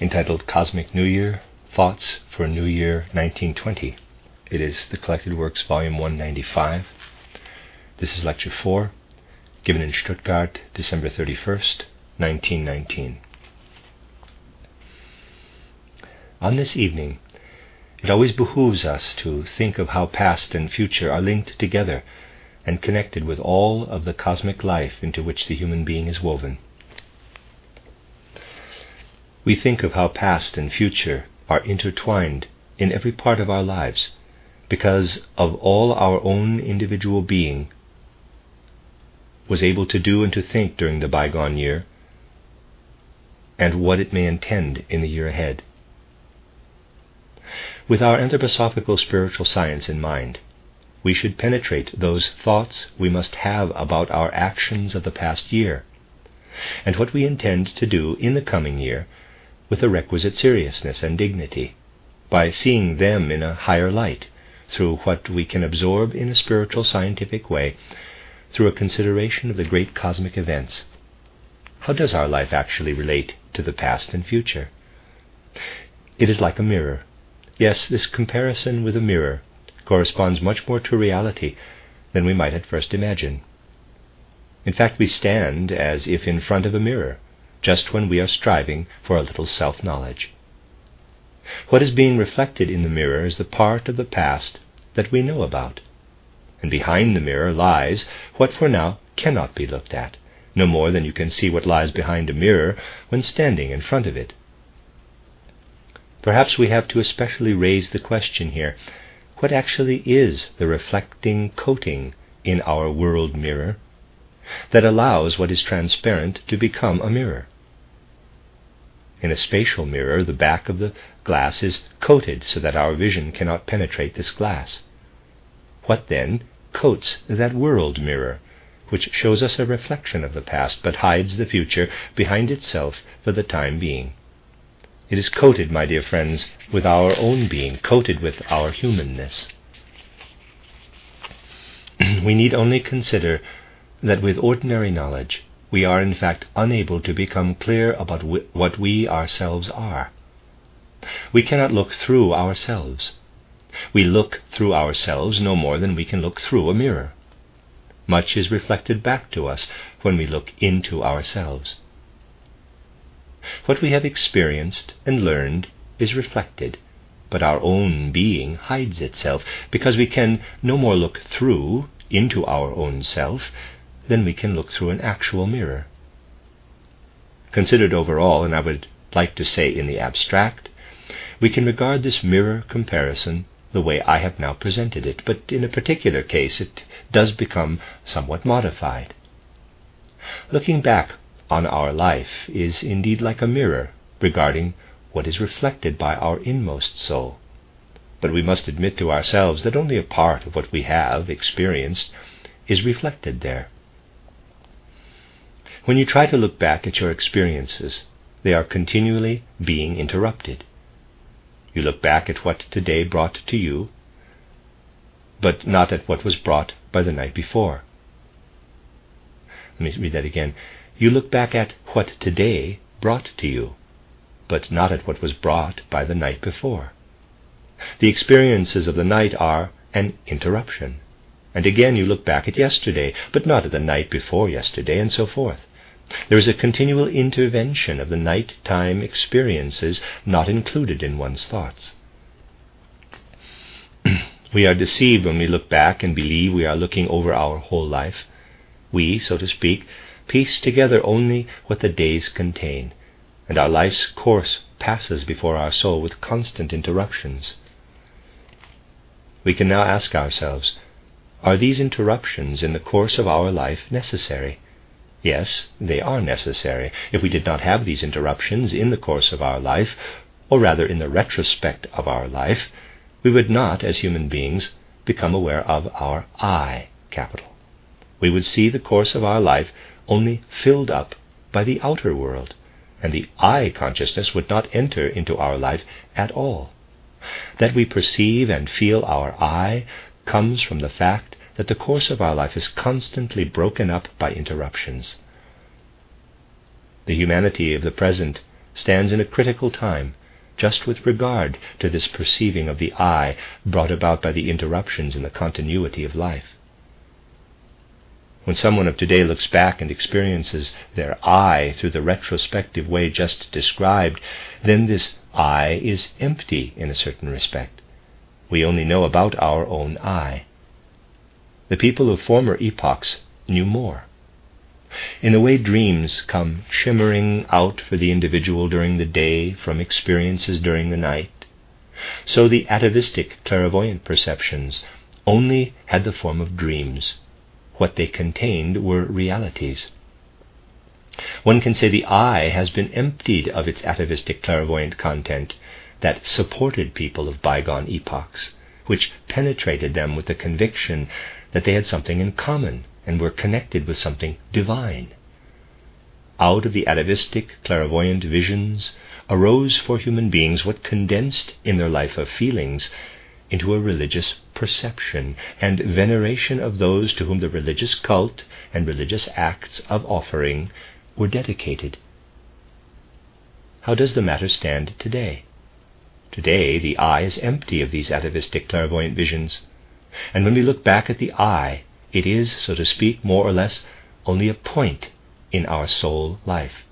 entitled Cosmic New Year Thoughts for New Year 1920. It is the Collected Works, Volume 195. This is Lecture 4, given in Stuttgart, December 31st, 1919. On this evening, it always behooves us to think of how past and future are linked together and connected with all of the cosmic life into which the human being is woven. We think of how past and future are intertwined in every part of our lives because of all our own individual being was able to do and to think during the bygone year and what it may intend in the year ahead. With our anthroposophical spiritual science in mind, we should penetrate those thoughts we must have about our actions of the past year and what we intend to do in the coming year with the requisite seriousness and dignity, by seeing them in a higher light, through what we can absorb in a spiritual scientific way, through a consideration of the great cosmic events. How does our life actually relate to the past and future? It is like a mirror. Yes, this comparison with a mirror corresponds much more to reality than we might at first imagine. In fact, we stand as if in front of a mirror, just when we are striving for a little self knowledge. What is being reflected in the mirror is the part of the past that we know about. And behind the mirror lies what for now cannot be looked at, no more than you can see what lies behind a mirror when standing in front of it. Perhaps we have to especially raise the question here what actually is the reflecting coating in our world mirror that allows what is transparent to become a mirror? In a spatial mirror, the back of the glass is coated so that our vision cannot penetrate this glass. What then coats that world mirror, which shows us a reflection of the past but hides the future behind itself for the time being? It is coated, my dear friends, with our own being, coated with our humanness. we need only consider that with ordinary knowledge we are in fact unable to become clear about what we ourselves are. We cannot look through ourselves. We look through ourselves no more than we can look through a mirror. Much is reflected back to us when we look into ourselves. What we have experienced and learned is reflected, but our own being hides itself because we can no more look through into our own self than we can look through an actual mirror. Considered overall, and I would like to say in the abstract, we can regard this mirror comparison the way I have now presented it, but in a particular case it does become somewhat modified. Looking back on our life is indeed like a mirror regarding what is reflected by our inmost soul. But we must admit to ourselves that only a part of what we have experienced is reflected there. When you try to look back at your experiences, they are continually being interrupted. You look back at what today brought to you, but not at what was brought by the night before. Let me read that again. You look back at what today brought to you, but not at what was brought by the night before. The experiences of the night are an interruption. And again you look back at yesterday, but not at the night before yesterday, and so forth. There is a continual intervention of the night-time experiences not included in one's thoughts. we are deceived when we look back and believe we are looking over our whole life. We, so to speak, piece together only what the days contain, and our life's course passes before our soul with constant interruptions. We can now ask ourselves, are these interruptions in the course of our life necessary? Yes, they are necessary. If we did not have these interruptions in the course of our life, or rather in the retrospect of our life, we would not, as human beings, become aware of our I capital. We would see the course of our life only filled up by the outer world, and the I consciousness would not enter into our life at all. That we perceive and feel our I comes from the fact that the course of our life is constantly broken up by interruptions. The humanity of the present stands in a critical time just with regard to this perceiving of the I brought about by the interruptions in the continuity of life. When someone of today looks back and experiences their I through the retrospective way just described, then this I is empty in a certain respect. We only know about our own I. The people of former epochs knew more. In the way dreams come shimmering out for the individual during the day from experiences during the night, so the atavistic clairvoyant perceptions only had the form of dreams. What they contained were realities. One can say the I has been emptied of its atavistic clairvoyant content that supported people of bygone epochs, which penetrated them with the conviction that they had something in common and were connected with something divine. Out of the atavistic clairvoyant visions arose for human beings what condensed in their life of feelings into a religious perception and veneration of those to whom the religious cult and religious acts of offering were dedicated. How does the matter stand today? Today, the I is empty of these atavistic clairvoyant visions. And when we look back at the I, it is, so to speak, more or less only a point in our soul life.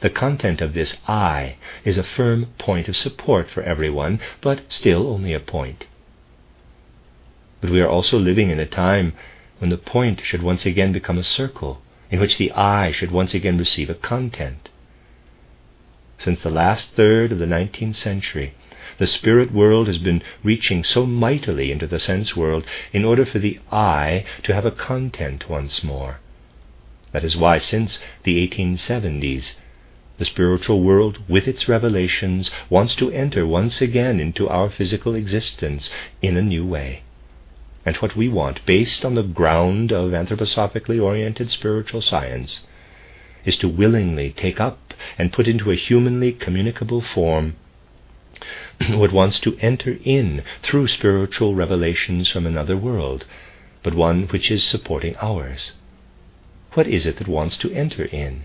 The content of this I is a firm point of support for everyone, but still only a point. But we are also living in a time when the point should once again become a circle, in which the I should once again receive a content. Since the last third of the nineteenth century, the spirit world has been reaching so mightily into the sense world in order for the I to have a content once more. That is why, since the 1870s, the spiritual world, with its revelations, wants to enter once again into our physical existence in a new way. And what we want, based on the ground of anthroposophically oriented spiritual science, is to willingly take up and put into a humanly communicable form what wants to enter in through spiritual revelations from another world, but one which is supporting ours. What is it that wants to enter in?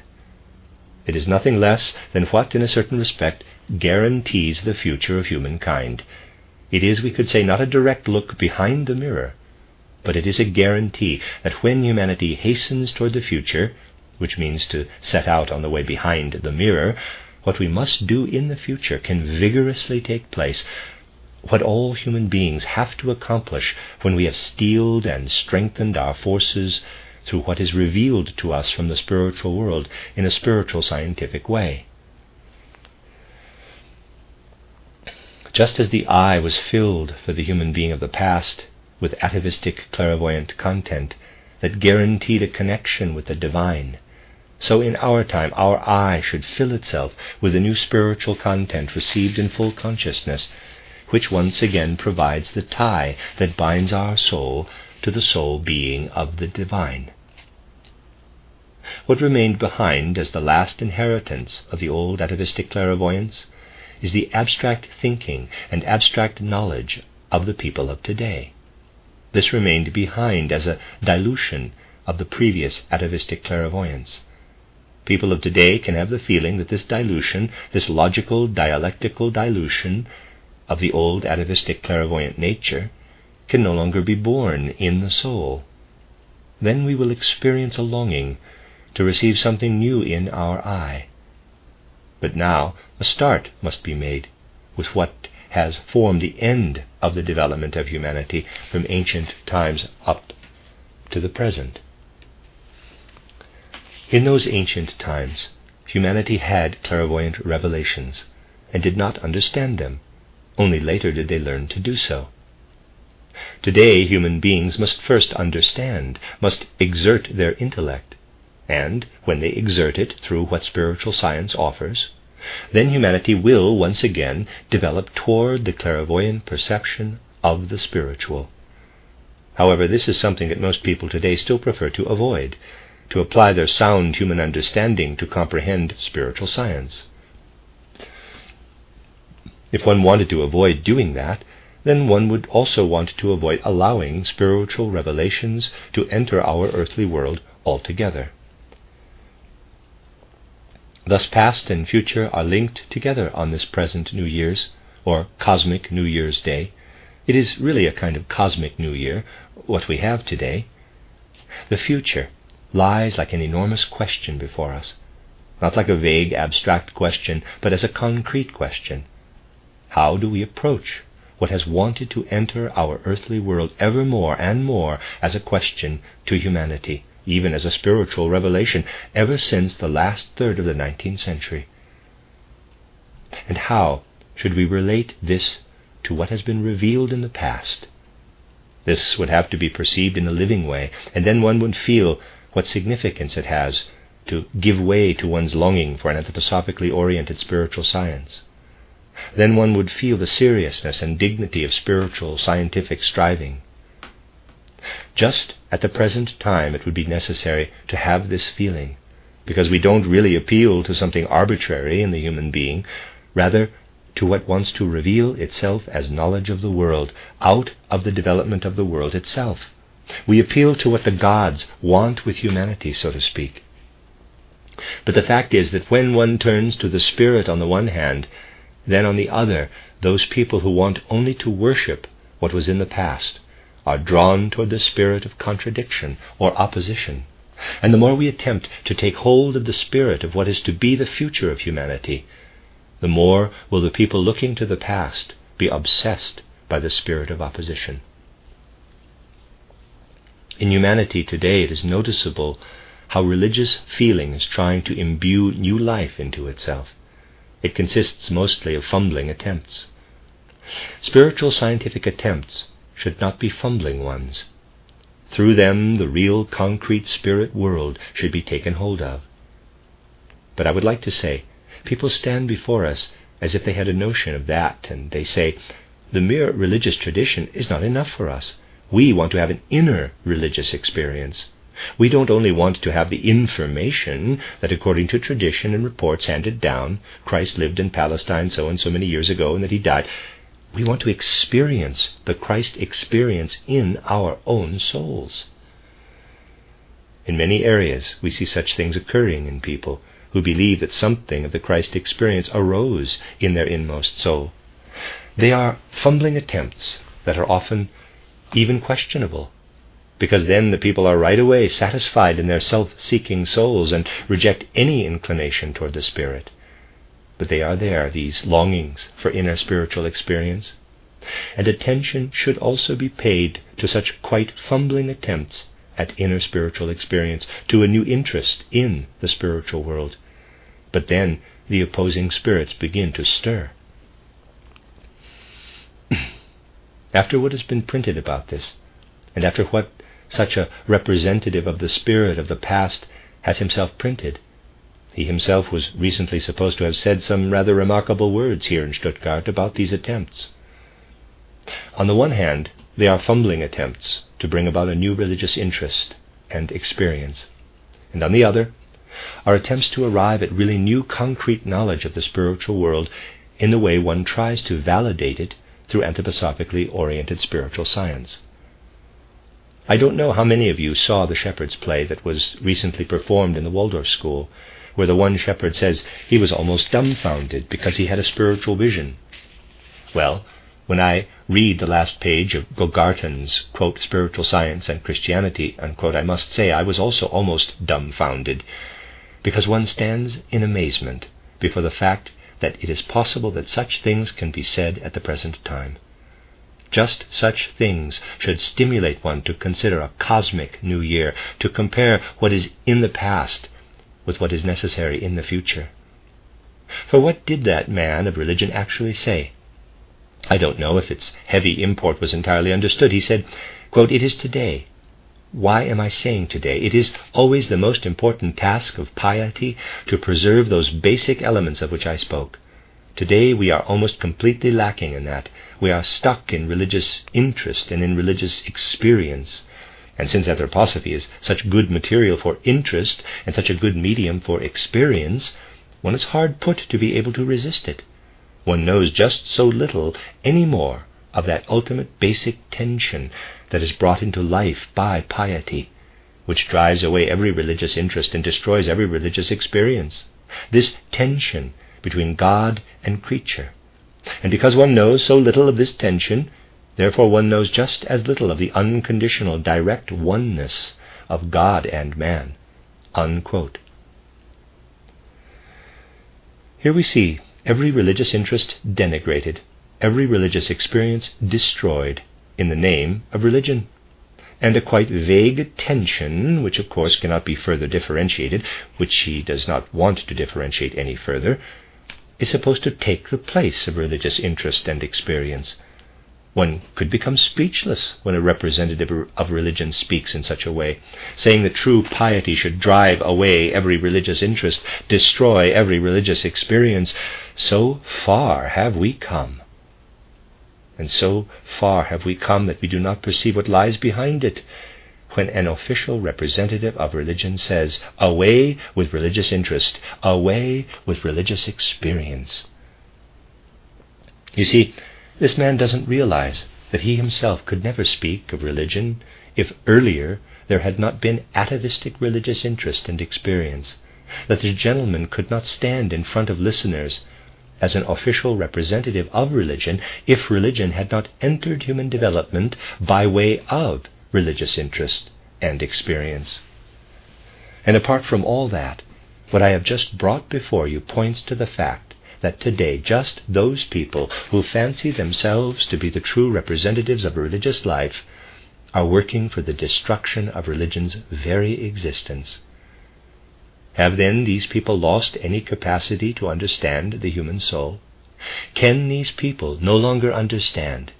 It is nothing less than what, in a certain respect, guarantees the future of humankind. It is, we could say, not a direct look behind the mirror, but it is a guarantee that when humanity hastens toward the future, which means to set out on the way behind the mirror, what we must do in the future can vigorously take place. What all human beings have to accomplish when we have steeled and strengthened our forces through what is revealed to us from the spiritual world in a spiritual scientific way. Just as the I was filled for the human being of the past with atavistic clairvoyant content that guaranteed a connection with the divine, so in our time, our I should fill itself with the new spiritual content received in full consciousness, which once again provides the tie that binds our soul to the soul being of the divine. What remained behind as the last inheritance of the old atavistic clairvoyance is the abstract thinking and abstract knowledge of the people of today. This remained behind as a dilution of the previous atavistic clairvoyance. People of today can have the feeling that this dilution, this logical, dialectical dilution of the old atavistic clairvoyant nature, can no longer be borne in the soul. Then we will experience a longing to receive something new in our I. But now a start must be made with what has formed the end of the development of humanity from ancient times up to the present. In those ancient times, humanity had clairvoyant revelations and did not understand them. Only later did they learn to do so. Today, human beings must first understand, must exert their intellect, and when they exert it through what spiritual science offers, then humanity will once again develop toward the clairvoyant perception of the spiritual. However, this is something that most people today still prefer to avoid, to apply their sound human understanding to comprehend spiritual science. If one wanted to avoid doing that, then one would also want to avoid allowing spiritual revelations to enter our earthly world altogether. Thus, past and future are linked together on this present New Year's, or cosmic New Year's Day. It is really a kind of cosmic New Year, what we have today. The future lies like an enormous question before us, not like a vague, abstract question, but as a concrete question. How do we approach what has wanted to enter our earthly world ever more and more as a question to humanity? even as a spiritual revelation, ever since the last third of the 19th century. And how should we relate this to what has been revealed in the past? This would have to be perceived in a living way, and then one would feel what significance it has to give way to one's longing for an anthroposophically oriented spiritual science. Then one would feel the seriousness and dignity of spiritual scientific striving. Just at the present time, it would be necessary to have this feeling, because we don't really appeal to something arbitrary in the human being, rather to what wants to reveal itself as knowledge of the world, out of the development of the world itself. We appeal to what the gods want with humanity, so to speak. But the fact is that when one turns to the Spirit on the one hand, then on the other, those people who want only to worship what was in the past are drawn toward the spirit of contradiction or opposition. And the more we attempt to take hold of the spirit of what is to be the future of humanity, the more will the people looking to the past be obsessed by the spirit of opposition. In humanity today, it is noticeable how religious feeling is trying to imbue new life into itself. It consists mostly of fumbling attempts. Spiritual scientific attempts should not be fumbling ones. Through them, the real concrete spirit world should be taken hold of. But I would like to say, people stand before us as if they had a notion of that, and they say, the mere religious tradition is not enough for us. We want to have an inner religious experience. We don't only want to have the information that, according to tradition and reports handed down, Christ lived in Palestine so and so many years ago and that he died. We want to experience the Christ experience in our own souls. In many areas, we see such things occurring in people who believe that something of the Christ experience arose in their inmost soul. They are fumbling attempts that are often even questionable, because then the people are right away satisfied in their self seeking souls and reject any inclination toward the Spirit but they are there, these longings for inner spiritual experience. And attention should also be paid to such quite fumbling attempts at inner spiritual experience, to a new interest in the spiritual world. But then the opposing spirits begin to stir. After what has been printed about this, and after what such a representative of the spirit of the past has himself printed, he himself was recently supposed to have said some rather remarkable words here in Stuttgart about these attempts. On the one hand, they are fumbling attempts to bring about a new religious interest and experience, and on the other, are attempts to arrive at really new concrete knowledge of the spiritual world in the way one tries to validate it through anthroposophically oriented spiritual science. I don't know how many of you saw the shepherd's play that was recently performed in the Waldorf School where the one shepherd says he was almost dumbfounded because he had a spiritual vision. Well, when I read the last page of Gogarten's, quote, Spiritual Science and Christianity, unquote, I must say I was also almost dumbfounded, because one stands in amazement before the fact that it is possible that such things can be said at the present time. Just such things should stimulate one to consider a cosmic new year, to compare what is in the past with what is necessary in the future. For what did that man of religion actually say? I don't know if its heavy import was entirely understood. He said, quote, It is today, why am I saying today? It is always the most important task of piety to preserve those basic elements of which I spoke. Today we are almost completely lacking in that. We are stuck in religious interest and in religious experience. And since anthroposophy is such good material for interest and such a good medium for experience, one is hard put to be able to resist it. One knows just so little any more of that ultimate basic tension that is brought into life by piety, which drives away every religious interest and destroys every religious experience. This tension between God and creature. And because one knows so little of this tension, therefore one knows just as little of the unconditional, direct oneness of God and man. Unquote. Here we see every religious interest denigrated, every religious experience destroyed in the name of religion. And a quite vague tension, which of course cannot be further differentiated, which he does not want to differentiate any further, is supposed to take the place of religious interest and experience. One could become speechless when a representative of religion speaks in such a way, saying that true piety should drive away every religious interest, destroy every religious experience. So far have we come. And so far have we come that we do not perceive what lies behind it. When an official representative of religion says, Away with religious interest, away with religious experience. You see, this man doesn't realize that he himself could never speak of religion if earlier there had not been atavistic religious interest and experience, that the gentleman could not stand in front of listeners as an official representative of religion if religion had not entered human development by way of religious interest and experience. And apart from all that, what I have just brought before you points to the fact that today just those people who fancy themselves to be the true representatives of a religious life are working for the destruction of religion's very existence. Have then these people lost any capacity to understand the human soul? Can these people no longer understand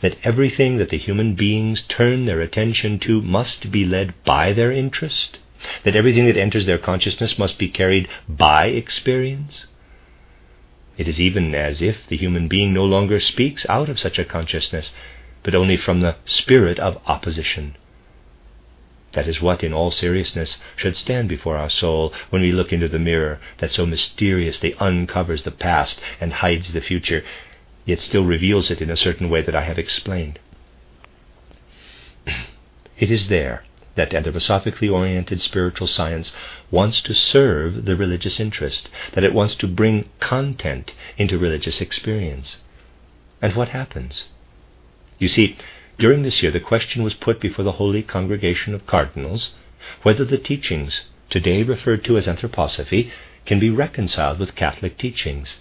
that everything that the human beings turn their attention to must be led by their interest? That everything that enters their consciousness must be carried by experience? It is even as if the human being no longer speaks out of such a consciousness, but only from the spirit of opposition. That is what, in all seriousness, should stand before our soul when we look into the mirror that so mysteriously uncovers the past and hides the future, yet still reveals it in a certain way that I have explained. it is there that anthroposophically oriented spiritual science wants to serve the religious interest, that it wants to bring content into religious experience. And what happens? You see, during this year the question was put before the Holy Congregation of Cardinals whether the teachings, today referred to as anthroposophy, can be reconciled with Catholic teachings,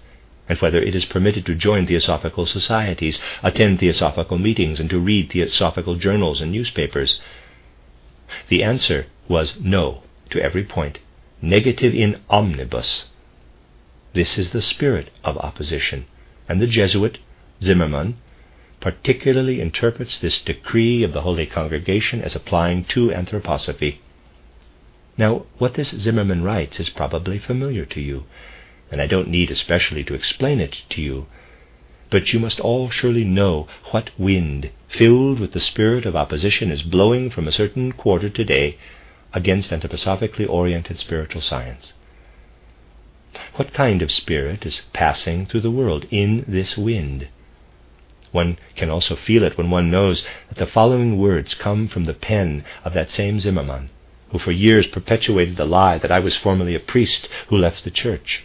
and whether it is permitted to join theosophical societies, attend theosophical meetings, and to read theosophical journals and newspapers. The answer was no to every point, negative in omnibus. This is the spirit of opposition, and the Jesuit, Zimmermann, particularly interprets this decree of the Holy Congregation as applying to anthroposophy. Now, what this Zimmermann writes is probably familiar to you, and I don't need especially to explain it to you but you must all surely know what wind, filled with the spirit of opposition, is blowing from a certain quarter today against anthroposophically oriented spiritual science. What kind of spirit is passing through the world in this wind? One can also feel it when one knows that the following words come from the pen of that same Zimmermann, who for years perpetuated the lie that I was formerly a priest who left the church.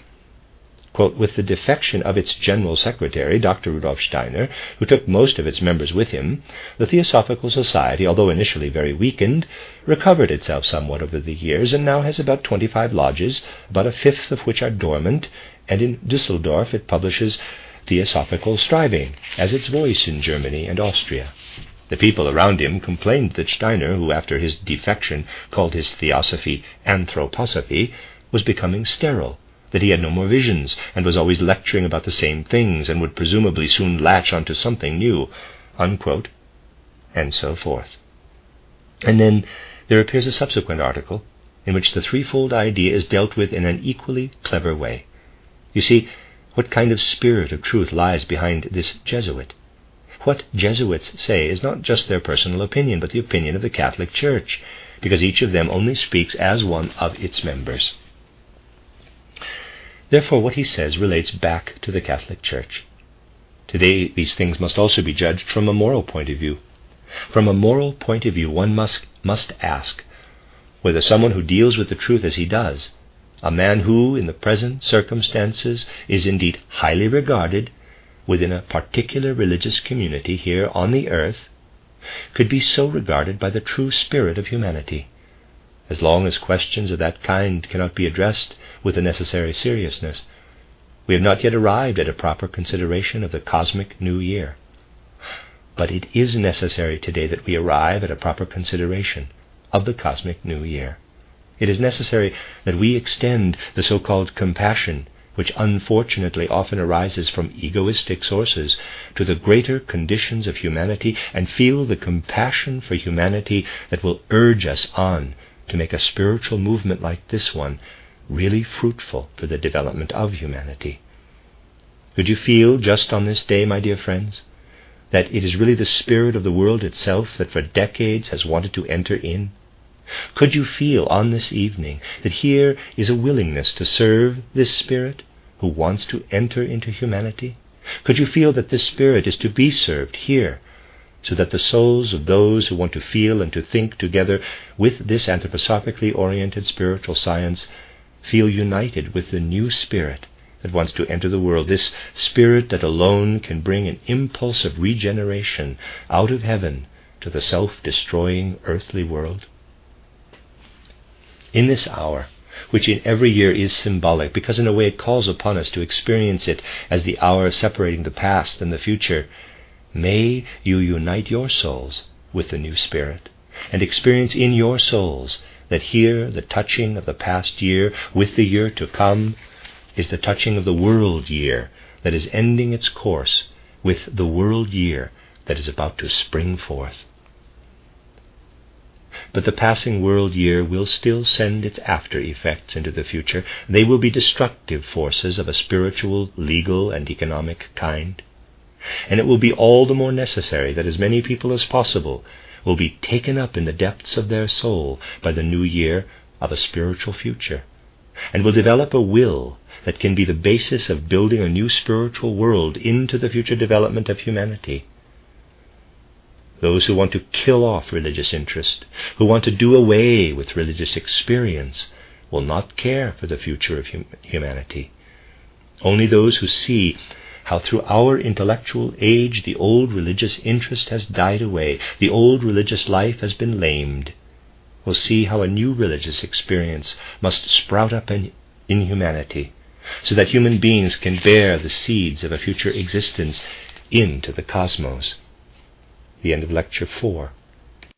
Quote, with the defection of its general secretary, Dr. Rudolf Steiner, who took most of its members with him, the Theosophical Society, although initially very weakened, recovered itself somewhat over the years and now has about 25 lodges, about a fifth of which are dormant, and in Dusseldorf it publishes Theosophical Striving as its voice in Germany and Austria. The people around him complained that Steiner, who after his defection called his theosophy anthroposophy, was becoming sterile that he had no more visions, and was always lecturing about the same things, and would presumably soon latch onto something new, unquote, and so forth. And then there appears a subsequent article in which the threefold idea is dealt with in an equally clever way. You see, what kind of spirit of truth lies behind this Jesuit? What Jesuits say is not just their personal opinion, but the opinion of the Catholic Church, because each of them only speaks as one of its members. Therefore, what he says relates back to the Catholic Church. Today, these things must also be judged from a moral point of view. From a moral point of view, one must, must ask whether someone who deals with the truth as he does, a man who, in the present circumstances, is indeed highly regarded within a particular religious community here on the earth, could be so regarded by the true spirit of humanity. As long as questions of that kind cannot be addressed with the necessary seriousness, we have not yet arrived at a proper consideration of the cosmic new year. But it is necessary today that we arrive at a proper consideration of the cosmic new year. It is necessary that we extend the so called compassion, which unfortunately often arises from egoistic sources, to the greater conditions of humanity and feel the compassion for humanity that will urge us on to make a spiritual movement like this one really fruitful for the development of humanity. Could you feel just on this day, my dear friends, that it is really the spirit of the world itself that for decades has wanted to enter in? Could you feel on this evening that here is a willingness to serve this spirit who wants to enter into humanity? Could you feel that this spirit is to be served here so that the souls of those who want to feel and to think together with this anthroposophically oriented spiritual science feel united with the new spirit that wants to enter the world, this spirit that alone can bring an impulse of regeneration out of heaven to the self destroying earthly world? In this hour, which in every year is symbolic, because in a way it calls upon us to experience it as the hour separating the past and the future, may you unite your souls with the new spirit and experience in your souls that here the touching of the past year with the year to come is the touching of the world year that is ending its course with the world year that is about to spring forth. But the passing world year will still send its after effects into the future. They will be destructive forces of a spiritual, legal, and economic kind. And it will be all the more necessary that as many people as possible will be taken up in the depths of their soul by the new year of a spiritual future, and will develop a will that can be the basis of building a new spiritual world into the future development of humanity. Those who want to kill off religious interest, who want to do away with religious experience, will not care for the future of hum- humanity. Only those who see how through our intellectual age the old religious interest has died away, the old religious life has been lamed, will see how a new religious experience must sprout up in, in humanity, so that human beings can bear the seeds of a future existence into the cosmos. The end of Lecture 4.